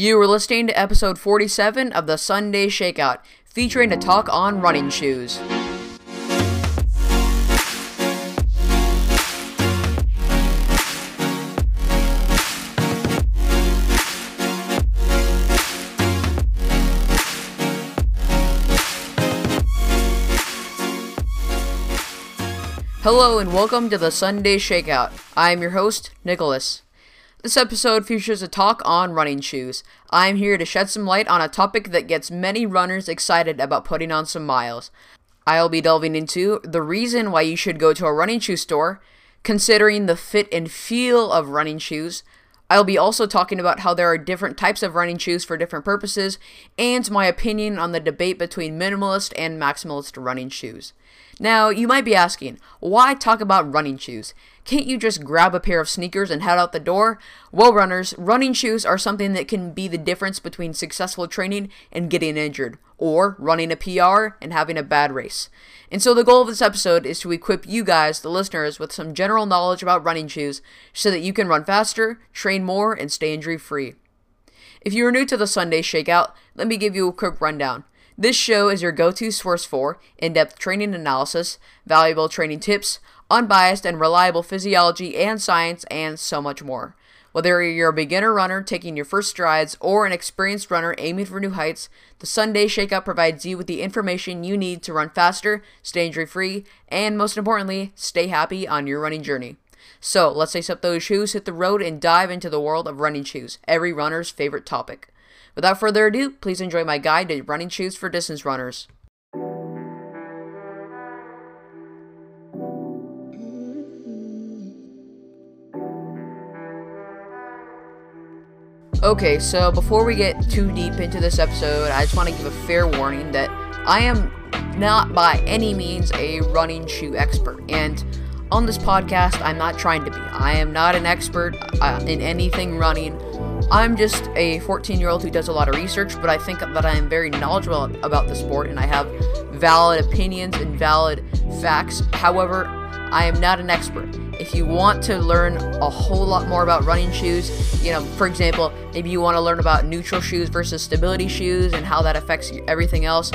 You were listening to episode 47 of the Sunday Shakeout, featuring a talk on running shoes. Hello and welcome to the Sunday Shakeout. I am your host, Nicholas. This episode features a talk on running shoes. I am here to shed some light on a topic that gets many runners excited about putting on some miles. I'll be delving into the reason why you should go to a running shoe store, considering the fit and feel of running shoes. I'll be also talking about how there are different types of running shoes for different purposes, and my opinion on the debate between minimalist and maximalist running shoes. Now, you might be asking, why talk about running shoes? Can't you just grab a pair of sneakers and head out the door? Well, runners, running shoes are something that can be the difference between successful training and getting injured, or running a PR and having a bad race. And so the goal of this episode is to equip you guys, the listeners, with some general knowledge about running shoes so that you can run faster, train more, and stay injury free. If you are new to the Sunday Shakeout, let me give you a quick rundown. This show is your go to source for in depth training analysis, valuable training tips, unbiased and reliable physiology and science, and so much more. Whether you're a beginner runner taking your first strides or an experienced runner aiming for new heights, the Sunday Shakeout provides you with the information you need to run faster, stay injury free, and most importantly, stay happy on your running journey. So let's lace up those shoes, hit the road, and dive into the world of running shoes, every runner's favorite topic. Without further ado, please enjoy my guide to running shoes for distance runners. Okay, so before we get too deep into this episode, I just want to give a fair warning that I am not by any means a running shoe expert. And on this podcast, I'm not trying to be. I am not an expert uh, in anything running. I'm just a 14 year old who does a lot of research, but I think that I am very knowledgeable about the sport and I have valid opinions and valid facts. However, I am not an expert. If you want to learn a whole lot more about running shoes, you know, for example, maybe you want to learn about neutral shoes versus stability shoes and how that affects everything else,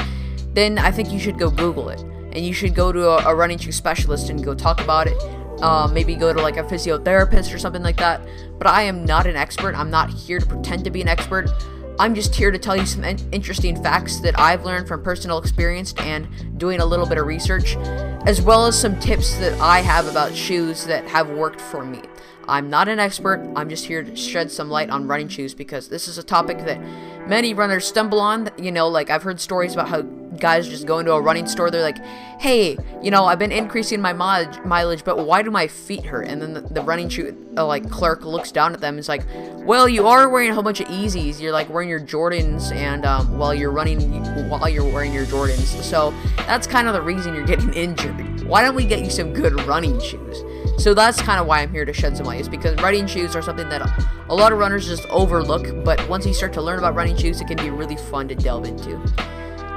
then I think you should go Google it. And you should go to a, a running shoe specialist and go talk about it uh, maybe go to like a physiotherapist or something like that. But I am not an expert. I'm not here to pretend to be an expert. I'm just here to tell you some interesting facts that I've learned from personal experience and doing a little bit of research, as well as some tips that I have about shoes that have worked for me. I'm not an expert, I'm just here to shed some light on running shoes because this is a topic that many runners stumble on. You know, like I've heard stories about how guys just go into a running store, they're like, hey, you know, I've been increasing my mileage, mileage but why do my feet hurt? And then the, the running shoe, uh, like, clerk looks down at them and is like, well, you are wearing a whole bunch of Yeezys. You're like wearing your Jordans and um, while you're running, while you're wearing your Jordans. So that's kind of the reason you're getting injured. Why don't we get you some good running shoes? So that's kind of why I'm here to shed some light, is because running shoes are something that a lot of runners just overlook, but once you start to learn about running shoes, it can be really fun to delve into.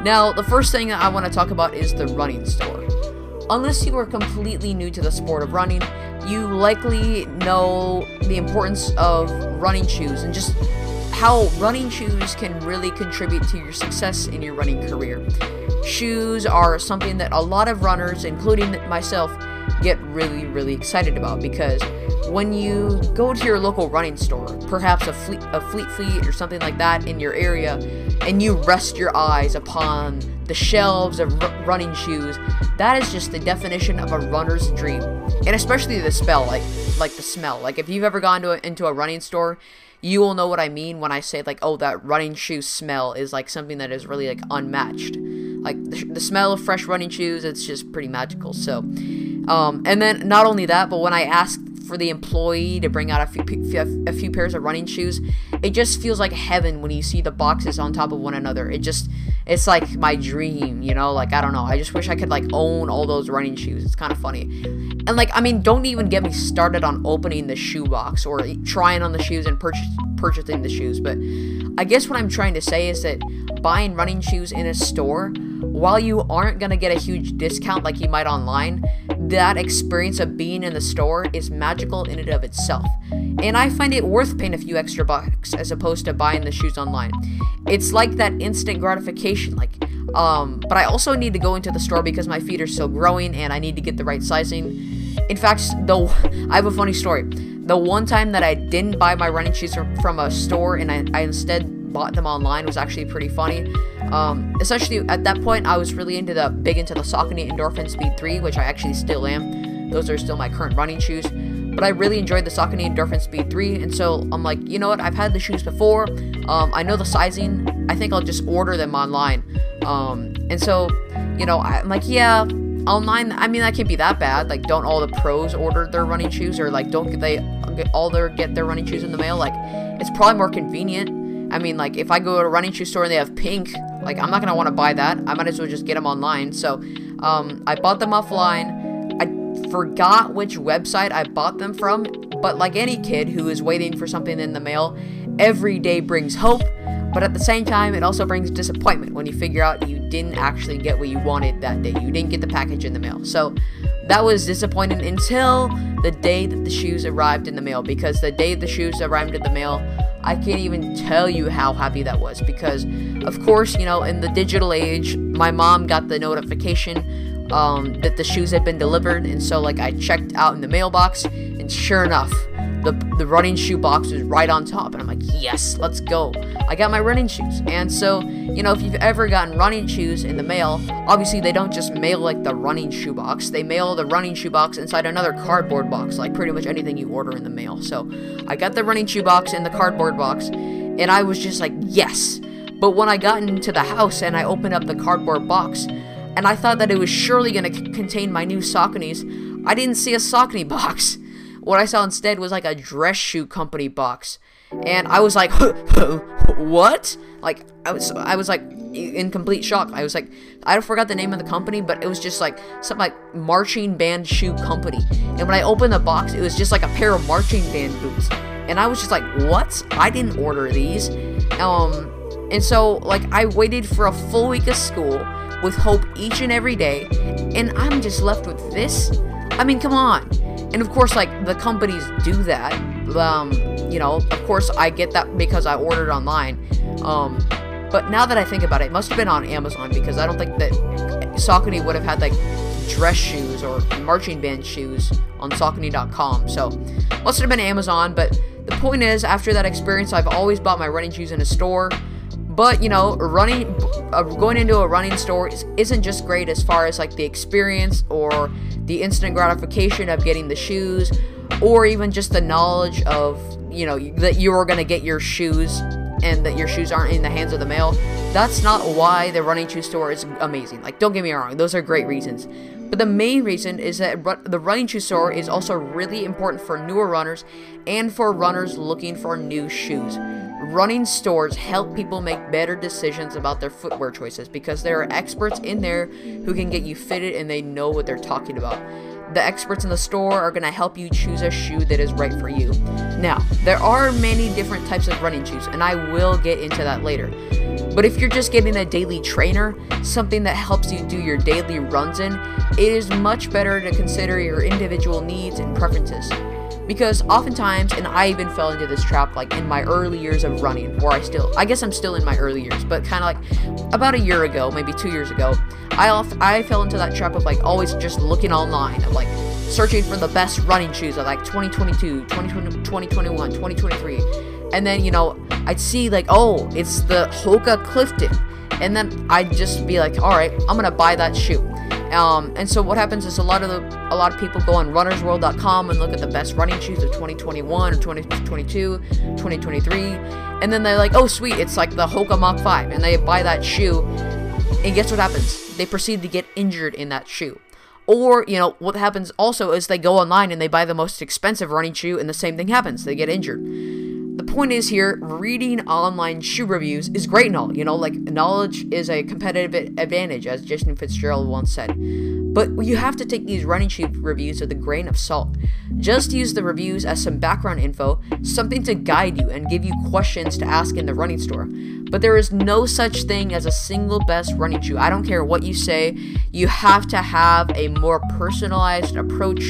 Now, the first thing that I want to talk about is the running store. Unless you are completely new to the sport of running, you likely know the importance of running shoes and just how running shoes can really contribute to your success in your running career. Shoes are something that a lot of runners, including myself, get really, really excited about because when you go to your local running store, perhaps a fleet, a Fleet Feet or something like that in your area, and you rest your eyes upon the shelves of r- running shoes, that is just the definition of a runner's dream. And especially the smell, like like the smell. Like if you've ever gone to a, into a running store, you will know what I mean when I say like, oh, that running shoe smell is like something that is really like unmatched. Like the, the smell of fresh running shoes, it's just pretty magical. So, um, and then not only that, but when I asked for the employee to bring out a few, a few pairs of running shoes, it just feels like heaven when you see the boxes on top of one another. It just, it's like my dream, you know? Like, I don't know. I just wish I could, like, own all those running shoes. It's kind of funny. And, like, I mean, don't even get me started on opening the shoe box or trying on the shoes and purchase, purchasing the shoes. But I guess what I'm trying to say is that buying running shoes in a store while you aren't going to get a huge discount like you might online, that experience of being in the store is magical in and of itself. And I find it worth paying a few extra bucks as opposed to buying the shoes online. It's like that instant gratification, like, um, but I also need to go into the store because my feet are still growing and I need to get the right sizing. In fact, though, I have a funny story. The one time that I didn't buy my running shoes from, a store and I, I instead bought them online was actually pretty funny. Um, especially at that point, I was really into the big into the Saucony Endorphin Speed 3, which I actually still am. Those are still my current running shoes. But I really enjoyed the Saucony Endorphin Speed 3, and so I'm like, you know what? I've had the shoes before. Um, I know the sizing. I think I'll just order them online. Um, and so, you know, I'm like, yeah, online. I mean, that can't be that bad. Like, don't all the pros order their running shoes, or like, don't they all their get their running shoes in the mail? Like, it's probably more convenient. I mean, like, if I go to a running shoe store and they have pink, like, I'm not gonna want to buy that. I might as well just get them online. So, um, I bought them offline. I forgot which website I bought them from, but like any kid who is waiting for something in the mail, every day brings hope. But at the same time, it also brings disappointment when you figure out you didn't actually get what you wanted that day. You didn't get the package in the mail. So that was disappointing until the day that the shoes arrived in the mail. Because the day the shoes arrived in the mail, I can't even tell you how happy that was. Because, of course, you know, in the digital age, my mom got the notification um, that the shoes had been delivered. And so, like, I checked out in the mailbox, and sure enough, the, the running shoe box was right on top. And i'm like yes let's go. I got my running shoes. And so you know if you've ever gotten running shoes in the mail obviously they don't just mail like the running shoe box. They mail the running shoe box inside another cardboard box like pretty much anything you order in the mail. So i got the running shoe box in the cardboard box and i was just like yes. But when i got into the house and i opened up the cardboard box and i thought that it was surely going to c- contain my new Sauconys i didn't see a Saucony box what I saw instead was like a dress shoe company box. And I was like, what? Like I was I was like in complete shock. I was like I forgot the name of the company, but it was just like some like marching band shoe company. And when I opened the box, it was just like a pair of marching band boots. And I was just like, "What? I didn't order these." Um and so like I waited for a full week of school with hope each and every day, and I'm just left with this. I mean, come on. And of course, like the companies do that. Um, you know, of course, I get that because I ordered online. Um, but now that I think about it, it must have been on Amazon because I don't think that Saucony would have had like dress shoes or marching band shoes on Saucony.com. So must have been Amazon. But the point is, after that experience, I've always bought my running shoes in a store. But you know, running, uh, going into a running store is, isn't just great as far as like the experience or the instant gratification of getting the shoes, or even just the knowledge of you know that you are gonna get your shoes and that your shoes aren't in the hands of the mail. That's not why the running shoe store is amazing. Like, don't get me wrong, those are great reasons. But the main reason is that the running shoe store is also really important for newer runners and for runners looking for new shoes. Running stores help people make better decisions about their footwear choices because there are experts in there who can get you fitted and they know what they're talking about. The experts in the store are going to help you choose a shoe that is right for you. Now, there are many different types of running shoes, and I will get into that later. But if you're just getting a daily trainer, something that helps you do your daily runs in, it is much better to consider your individual needs and preferences because oftentimes and i even fell into this trap like in my early years of running where i still i guess i'm still in my early years but kind of like about a year ago maybe two years ago i off i fell into that trap of like always just looking online of like searching for the best running shoes of like 2022 2020, 2021 2023 and then you know i'd see like oh it's the hoka clifton. And then i'd just be like all right i'm gonna buy that shoe um, and so what happens is a lot of the a lot of people go on runnersworld.com and look at the best running shoes of 2021 or 2022, 2023, and then they're like, "Oh, sweet, it's like the Hoka Mach 5." And they buy that shoe, and guess what happens? They proceed to get injured in that shoe. Or, you know, what happens also is they go online and they buy the most expensive running shoe and the same thing happens. They get injured point is here, reading online shoe reviews is great and all. You know, like knowledge is a competitive advantage, as Jason Fitzgerald once said. But you have to take these running shoe reviews with a grain of salt. Just use the reviews as some background info, something to guide you and give you questions to ask in the running store. But there is no such thing as a single best running shoe. I don't care what you say, you have to have a more personalized approach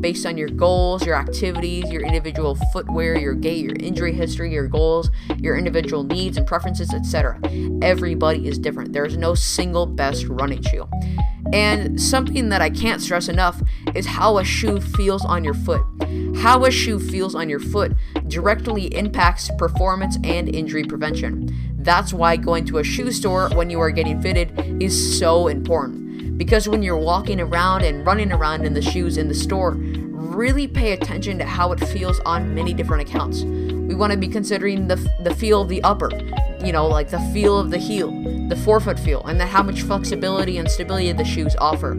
based on your goals, your activities, your individual footwear, your gait, your injury history, your goals, your individual needs and preferences, etc. Everybody is different. There's no single best running shoe. And something that I can't stress enough is how a shoe feels on your foot. How a shoe feels on your foot directly impacts performance and injury prevention. That's why going to a shoe store when you are getting fitted is so important. Because when you're walking around and running around in the shoes in the store, really pay attention to how it feels on many different accounts. We want to be considering the, the feel of the upper, you know, like the feel of the heel, the forefoot feel, and then how much flexibility and stability the shoes offer.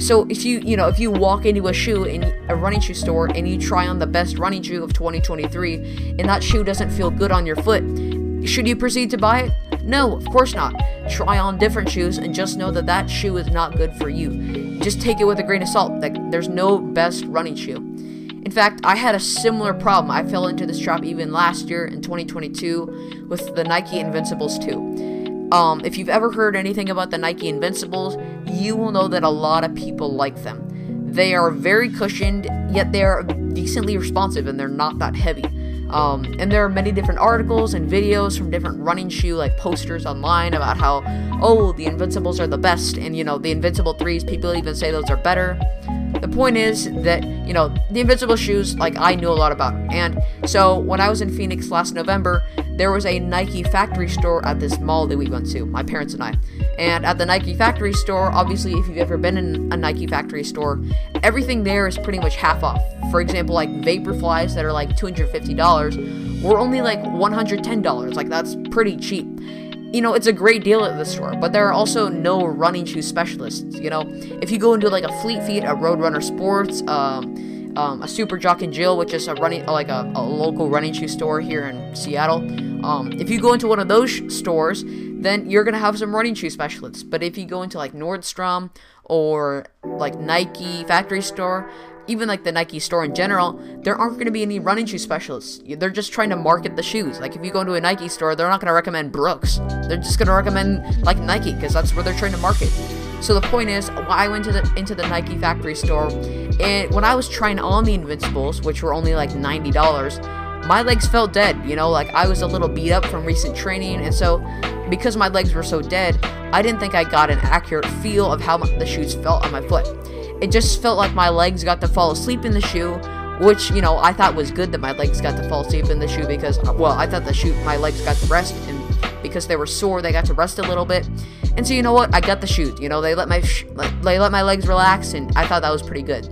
So if you, you know, if you walk into a shoe in a running shoe store and you try on the best running shoe of 2023 and that shoe doesn't feel good on your foot, should you proceed to buy it? No, of course not. Try on different shoes and just know that that shoe is not good for you. Just take it with a grain of salt. Like there's no best running shoe. In fact, I had a similar problem. I fell into this trap even last year in 2022 with the Nike Invincibles 2. Um, if you've ever heard anything about the Nike Invincibles, you will know that a lot of people like them. They are very cushioned, yet they are decently responsive and they're not that heavy. Um, and there are many different articles and videos from different running shoe like posters online about how, oh, the Invincibles are the best, and you know, the Invincible 3s, people even say those are better. The point is that, you know, the Invincible shoes, like, I knew a lot about. And so when I was in Phoenix last November, there was a Nike factory store at this mall that we went to, my parents and I. And at the Nike factory store, obviously, if you've ever been in a Nike factory store, everything there is pretty much half off. For example, like Vaporflies that are like $250 were only like $110. Like, that's pretty cheap you know, it's a great deal at the store, but there are also no running shoe specialists. You know, if you go into like a Fleet Feet, a Roadrunner Sports, um, um, a Super Jock and Jill, which is a running like a, a local running shoe store here in Seattle. Um, if you go into one of those sh- stores, then you're gonna have some running shoe specialists. But if you go into like Nordstrom or like Nike factory store, even like the Nike store in general, there aren't going to be any running shoe specialists. They're just trying to market the shoes. Like if you go into a Nike store, they're not going to recommend Brooks. They're just going to recommend like Nike because that's where they're trying to market. So the point is, I went to the into the Nike factory store, and when I was trying on the Invincibles, which were only like ninety dollars, my legs felt dead. You know, like I was a little beat up from recent training, and so because my legs were so dead, I didn't think I got an accurate feel of how the shoes felt on my foot it just felt like my legs got to fall asleep in the shoe, which, you know, I thought was good that my legs got to fall asleep in the shoe because, well, I thought the shoe, my legs got to rest, and because they were sore, they got to rest a little bit. And so, you know what? I got the shoes. You know, they let my sh- they let my legs relax, and I thought that was pretty good.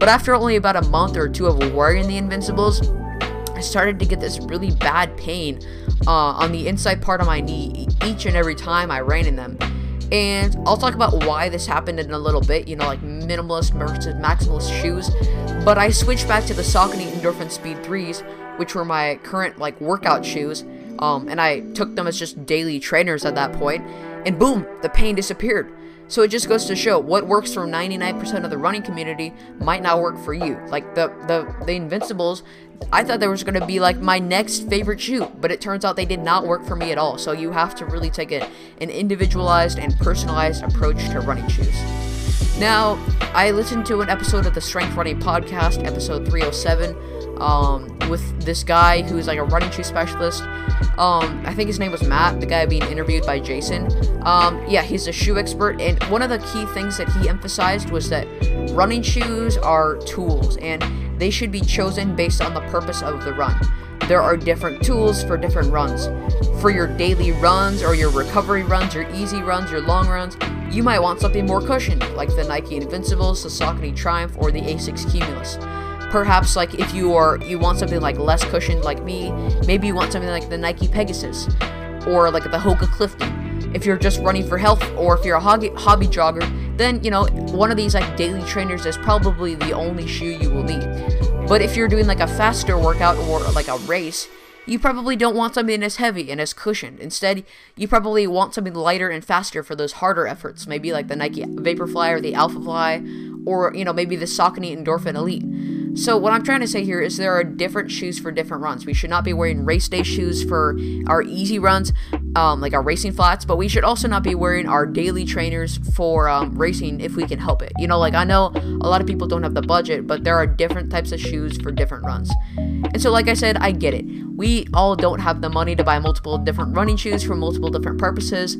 But after only about a month or two of wearing the Invincibles, I started to get this really bad pain uh, on the inside part of my knee each and every time I ran in them. And I'll talk about why this happened in a little bit, you know, like minimalist versus maximalist shoes. But I switched back to the Saucony Endorphin Speed 3s, which were my current, like, workout shoes. Um, and I took them as just daily trainers at that point, and boom, the pain disappeared. So it just goes to show what works for 99% of the running community might not work for you. Like the the the Invincibles, I thought there was going to be like my next favorite shoe, but it turns out they did not work for me at all. So you have to really take a, an individualized and personalized approach to running shoes. Now, I listened to an episode of the Strength Running Podcast, episode 307, um, with this guy who's like a running shoe specialist. Um, I think his name was Matt, the guy being interviewed by Jason. Um, yeah, he's a shoe expert, and one of the key things that he emphasized was that running shoes are tools, and they should be chosen based on the purpose of the run. There are different tools for different runs. For your daily runs or your recovery runs, your easy runs, your long runs, you might want something more cushioned, like the Nike Invincibles, the Saucony Triumph, or the Asics Cumulus. Perhaps like if you are you want something like less cushioned like me, maybe you want something like the Nike Pegasus or like the Hoka Clifton. If you're just running for health or if you're a hobby, hobby jogger, then you know one of these like daily trainers is probably the only shoe you will need. But if you're doing like a faster workout or like a race, you probably don't want something as heavy and as cushioned. Instead, you probably want something lighter and faster for those harder efforts, maybe like the Nike Vaporfly or the Alphafly, or you know maybe the Saucony Endorphin Elite. So what I'm trying to say here is there are different shoes for different runs. We should not be wearing race day shoes for our easy runs, um, like our racing flats, but we should also not be wearing our daily trainers for um, racing if we can help it. You know, like I know a lot of people don't have the budget, but there are different types of shoes for different runs. And so, like I said, I get it. We all don't have the money to buy multiple different running shoes for multiple different purposes.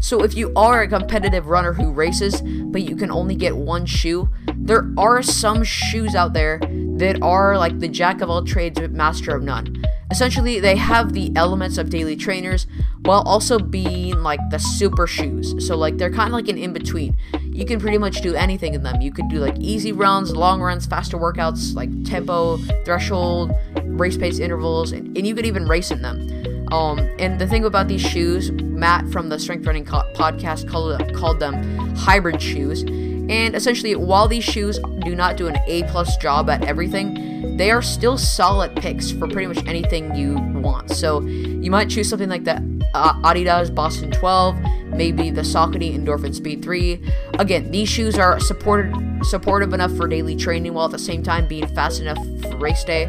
So if you are a competitive runner who races, but you can only get one shoe, there are some shoes out there that are like the jack of all trades, master of none. Essentially, they have the elements of daily trainers while also being like the super shoes. So, like, they're kind of like an in between. You can pretty much do anything in them. You could do like easy runs, long runs, faster workouts, like tempo, threshold, race pace intervals, and, and you could even race in them. Um, and the thing about these shoes, Matt from the Strength Running co- podcast called, called them hybrid shoes. And essentially, while these shoes do not do an A plus job at everything, they are still solid picks for pretty much anything you want. So you might choose something like the uh, Adidas Boston 12, maybe the Saucony Endorphin Speed 3. Again, these shoes are supported supportive enough for daily training while at the same time being fast enough for race day.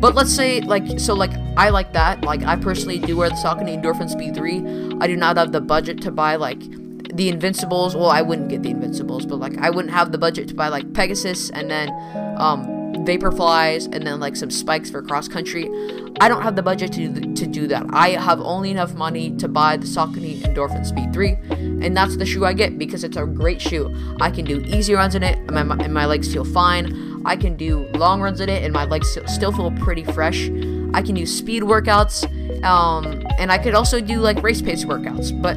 But let's say like so like I like that. Like I personally do wear the Saucony Endorphin Speed 3. I do not have the budget to buy like the Invincibles. Well, I wouldn't get the Invincibles, but like I wouldn't have the budget to buy like Pegasus and then um Vaporflies and then like some spikes for cross country. I don't have the budget to, to do that. I have only enough money to buy the Saucony Endorphin Speed 3, and that's the shoe I get because it's a great shoe. I can do easy runs in it, and my, and my legs feel fine. I can do long runs in it, and my legs still feel pretty fresh. I can do speed workouts, um, and I could also do like race pace workouts. But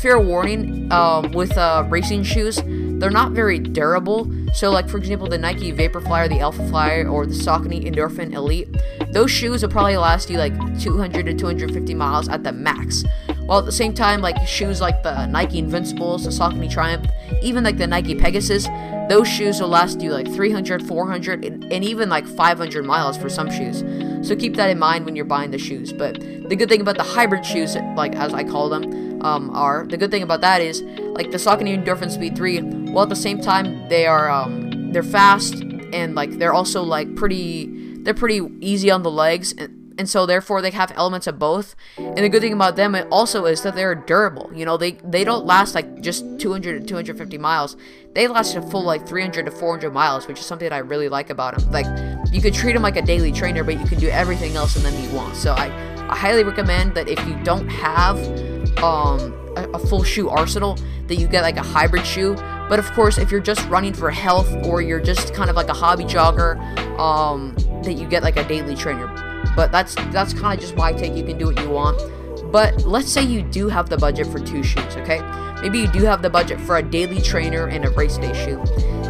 fair warning, um, with uh, racing shoes, they're not very durable. So, like for example, the Nike Vaporfly or the Alphafly or the Saucony Endorphin Elite, those shoes will probably last you like 200 to 250 miles at the max. While at the same time, like shoes like the Nike Invincibles, the Saucony Triumph, even like the Nike Pegasus, those shoes will last you like 300, 400, and, and even like 500 miles for some shoes. So keep that in mind when you're buying the shoes. But the good thing about the hybrid shoes, like as I call them, um, are the good thing about that is like the Saucony Endorphin Speed 3, while at the same time they are um, they're fast and like they're also like pretty they're pretty easy on the legs and and so therefore they have elements of both. And the good thing about them also is that they're durable. You know, they they don't last like just 200 to 250 miles. They last a full like 300 to 400 miles, which is something that I really like about them. Like you could treat them like a daily trainer, but you can do everything else in them you want. So I I highly recommend that if you don't have um a, a full shoe arsenal, that you get like a hybrid shoe. But of course, if you're just running for health or you're just kind of like a hobby jogger, um, that you get like a daily trainer. But that's that's kind of just my take. You can do what you want. But let's say you do have the budget for two shoes, okay? Maybe you do have the budget for a daily trainer and a race day shoe.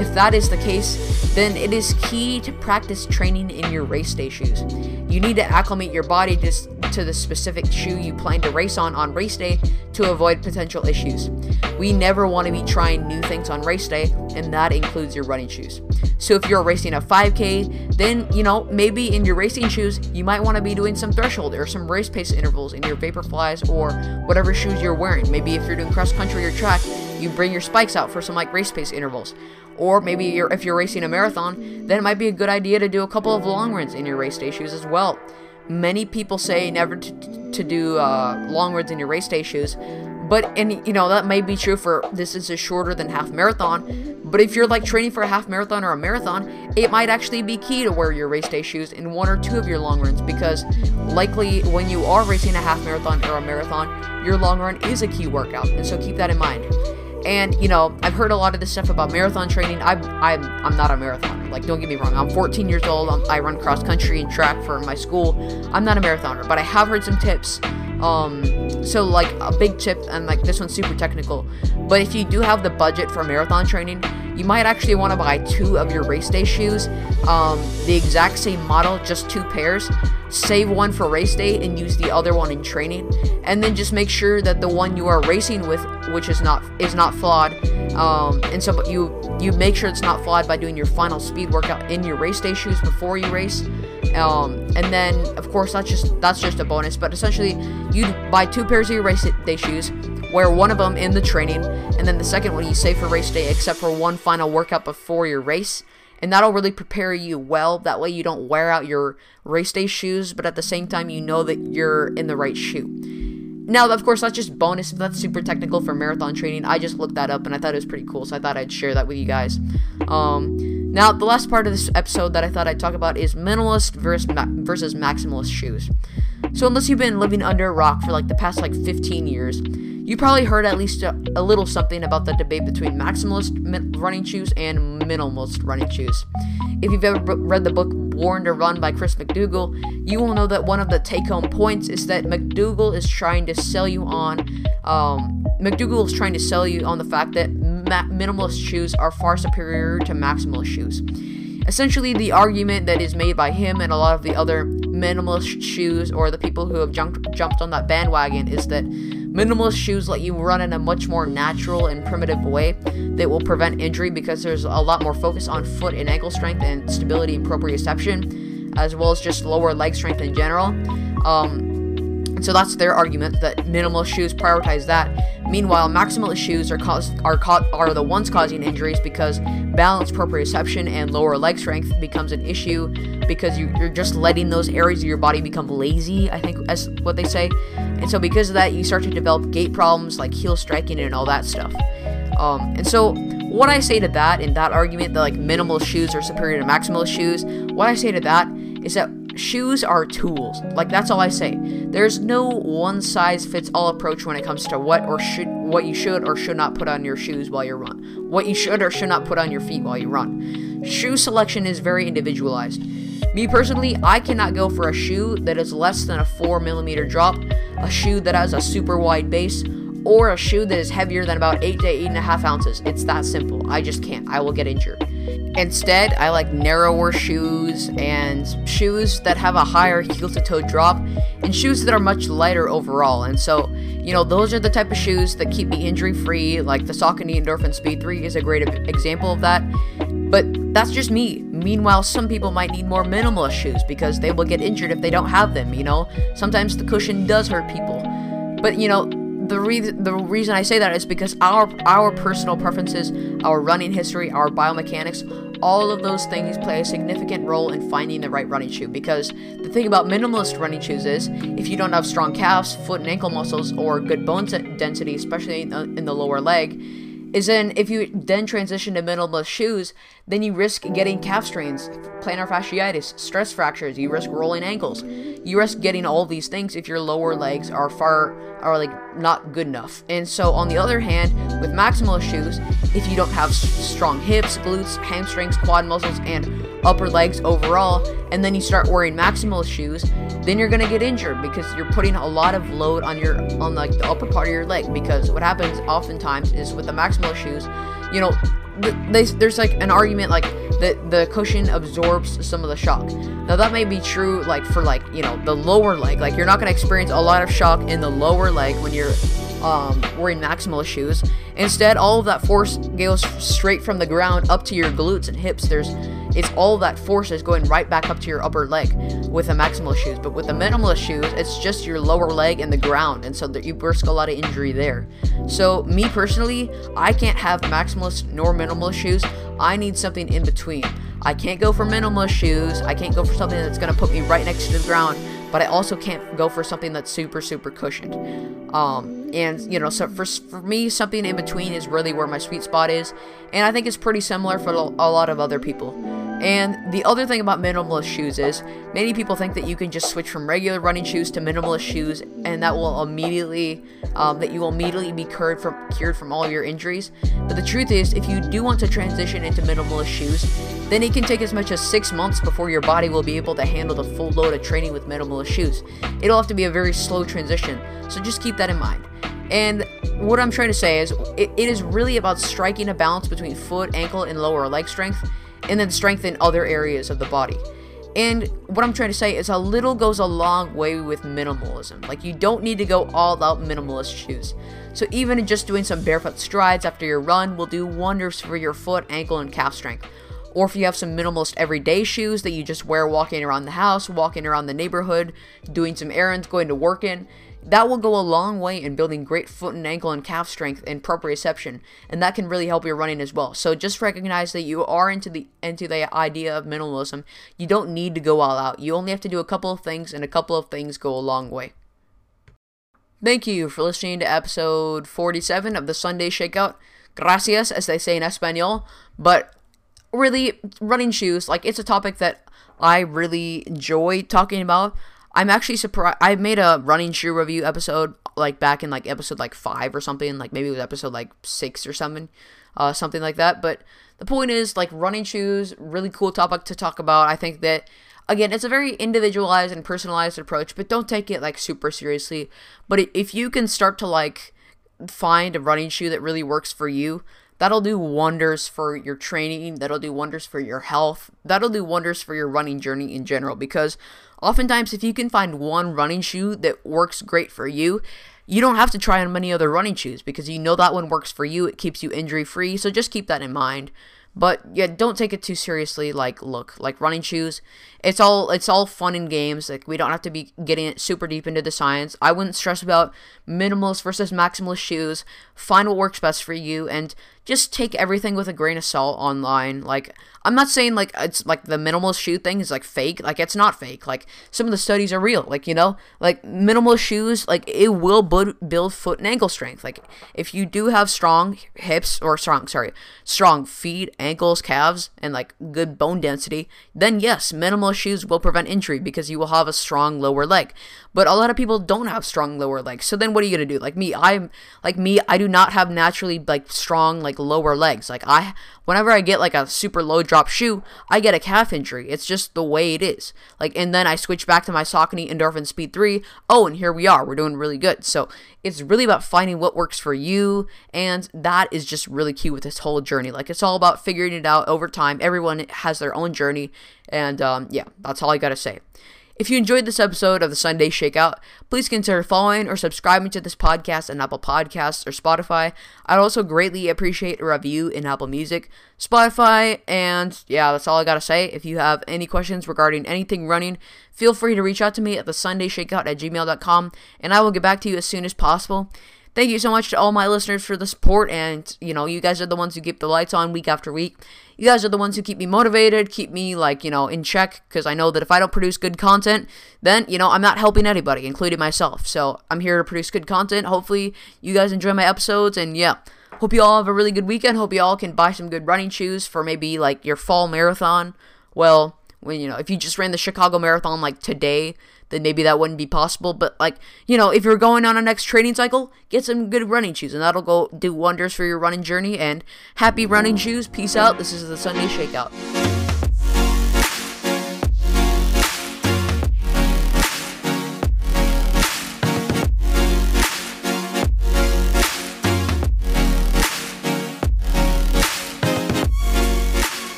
If that is the case, then it is key to practice training in your race day shoes. You need to acclimate your body to, to the specific shoe you plan to race on on race day to avoid potential issues. We never want to be trying new things on race day, and that includes your running shoes. So if you're racing a 5K, then you know maybe in your racing shoes you might want to be doing some threshold or some race pace intervals in your Vaporflies or whatever shoes you're wearing. Maybe if you're doing cross country or track, you bring your spikes out for some like race pace intervals. Or maybe you're, if you're racing a marathon, then it might be a good idea to do a couple of long runs in your race day shoes as well. Many people say never to, to do uh, long runs in your race day shoes, but and you know that may be true for distances shorter than half marathon. But if you're like training for a half marathon or a marathon, it might actually be key to wear your race day shoes in one or two of your long runs because likely when you are racing a half marathon or a marathon, your long run is a key workout, and so keep that in mind. And you know, I've heard a lot of this stuff about marathon training. I'm I'm I'm not a marathoner. Like, don't get me wrong. I'm 14 years old. I'm, i run cross country and track for my school. I'm not a marathoner, but I have heard some tips. Um, so like a big tip, and like this one's super technical. But if you do have the budget for marathon training, you might actually want to buy two of your race day shoes, um, the exact same model, just two pairs. Save one for race day and use the other one in training, and then just make sure that the one you are racing with, which is not is not flawed, um, and so you you make sure it's not flawed by doing your final speed workout in your race day shoes before you race. Um, and then of course that's just that's just a bonus. But essentially, you buy two pairs of your race day shoes, wear one of them in the training, and then the second one you save for race day, except for one final workout before your race. And that'll really prepare you well. That way you don't wear out your race day shoes, but at the same time you know that you're in the right shoe. Now, of course, that's just bonus. That's super technical for marathon training. I just looked that up and I thought it was pretty cool, so I thought I'd share that with you guys. Um, now, the last part of this episode that I thought I'd talk about is minimalist versus, ma- versus maximalist shoes. So, unless you've been living under a rock for like the past like 15 years, you probably heard at least a, a little something about the debate between maximalist running shoes and minimalist running shoes. If you've ever read the book Born to Run by Chris McDougall, you will know that one of the take home points is that McDougall is trying to sell you on. Um, McDougall is trying to sell you on the fact that ma- minimalist shoes are far superior to maximalist shoes. Essentially, the argument that is made by him and a lot of the other minimalist shoes or the people who have jumped jumped on that bandwagon is that Minimalist shoes let you run in a much more natural and primitive way that will prevent injury because there's a lot more focus on foot and ankle strength and stability and proprioception, as well as just lower leg strength in general. Um, so that's their argument that minimalist shoes prioritize that. Meanwhile, maximalist shoes are cause, are co- are the ones causing injuries because balance, proprioception, and lower leg strength becomes an issue because you, you're just letting those areas of your body become lazy. I think as what they say. And so because of that, you start to develop gait problems like heel striking and all that stuff. Um, and so what I say to that in that argument that like minimal shoes are superior to maximalist shoes, what I say to that is that shoes are tools. Like that's all I say. There's no one size fits all approach when it comes to what or should what you should or should not put on your shoes while you run. What you should or should not put on your feet while you run. Shoe selection is very individualized. Me personally, I cannot go for a shoe that is less than a 4 millimeter drop, a shoe that has a super wide base, or a shoe that is heavier than about 8 to 8.5 ounces. It's that simple. I just can't. I will get injured. Instead, I like narrower shoes and shoes that have a higher heel to toe drop and shoes that are much lighter overall. And so, you know, those are the type of shoes that keep me injury free. Like the Saucony Endorphin Speed 3 is a great example of that. But that's just me. Meanwhile, some people might need more minimalist shoes because they will get injured if they don't have them, you know? Sometimes the cushion does hurt people. But, you know, the reason the reason I say that is because our our personal preferences, our running history, our biomechanics, all of those things play a significant role in finding the right running shoe. Because the thing about minimalist running shoes is, if you don't have strong calves, foot and ankle muscles, or good bone density, especially in the, in the lower leg, is then if you then transition to minimalist shoes, then you risk getting calf strains, plantar fasciitis, stress fractures, you risk rolling ankles. You risk getting all these things if your lower legs are far are like not good enough. And so on the other hand, with maximalist shoes, if you don't have strong hips, glutes, hamstrings, quad muscles and upper legs overall, and then you start wearing maximalist shoes, then you're gonna get injured because you're putting a lot of load on your on like the upper part of your leg. Because what happens oftentimes is with the maximalist shoes, you know, they, there's like an argument like that the cushion absorbs some of the shock. Now that may be true like for like you know the lower leg. Like you're not gonna experience a lot of shock in the lower leg when you're um, wearing maximalist shoes. Instead, all of that force goes straight from the ground up to your glutes and hips. There's it's all that force is going right back up to your upper leg with the maximalist shoes. But with the minimalist shoes, it's just your lower leg and the ground, and so that you risk a lot of injury there. So me personally, I can't have maximalist nor minimalist shoes. I need something in between. I can't go for minimalist shoes. I can't go for something that's gonna put me right next to the ground but I also can't go for something that's super super cushioned. Um, and you know, so for for me, something in between is really where my sweet spot is, and I think it's pretty similar for a lot of other people. And the other thing about minimalist shoes is many people think that you can just switch from regular running shoes to minimalist shoes, and that will immediately um, that you will immediately be cured from cured from all your injuries. But the truth is, if you do want to transition into minimalist shoes, then it can take as much as six months before your body will be able to handle the full load of training with minimalist shoes. It'll have to be a very slow transition, so just keep that in mind. And what I'm trying to say is, it, it is really about striking a balance between foot, ankle, and lower leg strength and then strengthen other areas of the body. And what I'm trying to say is a little goes a long way with minimalism. Like you don't need to go all out minimalist shoes. So even just doing some barefoot strides after your run will do wonders for your foot, ankle, and calf strength. Or if you have some minimalist everyday shoes that you just wear walking around the house, walking around the neighborhood, doing some errands, going to work in, that will go a long way in building great foot and ankle and calf strength and proprioception, and that can really help your running as well. So just recognize that you are into the into the idea of minimalism. You don't need to go all out. You only have to do a couple of things, and a couple of things go a long way. Thank you for listening to episode 47 of the Sunday Shakeout. Gracias, as they say in Espanol. But really, running shoes, like, it's a topic that I really enjoy talking about. I'm actually surprised. I made a running shoe review episode like back in like episode like five or something. Like maybe it was episode like six or something, uh, something like that. But the point is, like running shoes, really cool topic to talk about. I think that again, it's a very individualized and personalized approach, but don't take it like super seriously. But if you can start to like find a running shoe that really works for you, that'll do wonders for your training. That'll do wonders for your health. That'll do wonders for your running journey in general because Oftentimes, if you can find one running shoe that works great for you, you don't have to try on many other running shoes because you know that one works for you. It keeps you injury free. So just keep that in mind. But yeah, don't take it too seriously. Like, look, like running shoes, it's all it's all fun and games. Like we don't have to be getting it super deep into the science. I wouldn't stress about minimalist versus maximalist shoes. Find what works best for you, and just take everything with a grain of salt online. Like I'm not saying like it's like the minimalist shoe thing is like fake. Like it's not fake. Like some of the studies are real. Like you know, like minimalist shoes, like it will build foot and ankle strength. Like if you do have strong hips or strong, sorry, strong feet, ankles, calves, and like good bone density, then yes, minimalist shoes will prevent injury because you will have a strong lower leg. But a lot of people don't have strong lower legs. So then what are you gonna do? Like me, I'm like me, I do not have naturally like strong like lower legs. Like I whenever I get like a super low drop shoe, I get a calf injury. It's just the way it is. Like and then I switch back to my Saucony Endorphin Speed 3. Oh, and here we are. We're doing really good. So it's really about finding what works for you and that is just really key with this whole journey. Like it's all about figuring it out over time. Everyone has their own journey and um, yeah, that's all I got to say. If you enjoyed this episode of the Sunday Shakeout, please consider following or subscribing to this podcast on Apple Podcasts or Spotify. I'd also greatly appreciate a review in Apple Music, Spotify, and yeah, that's all I gotta say. If you have any questions regarding anything running, feel free to reach out to me at the Sunday Shakeout at gmail.com, and I will get back to you as soon as possible. Thank you so much to all my listeners for the support, and you know, you guys are the ones who keep the lights on week after week you guys are the ones who keep me motivated, keep me like, you know, in check because I know that if I don't produce good content, then, you know, I'm not helping anybody, including myself. So, I'm here to produce good content. Hopefully, you guys enjoy my episodes and yeah. Hope you all have a really good weekend. Hope you all can buy some good running shoes for maybe like your fall marathon. Well, when you know, if you just ran the Chicago Marathon like today, then maybe that wouldn't be possible. But like, you know, if you're going on a next training cycle, get some good running shoes, and that'll go do wonders for your running journey. And happy running shoes. Peace out. This is the Sunday Shakeout.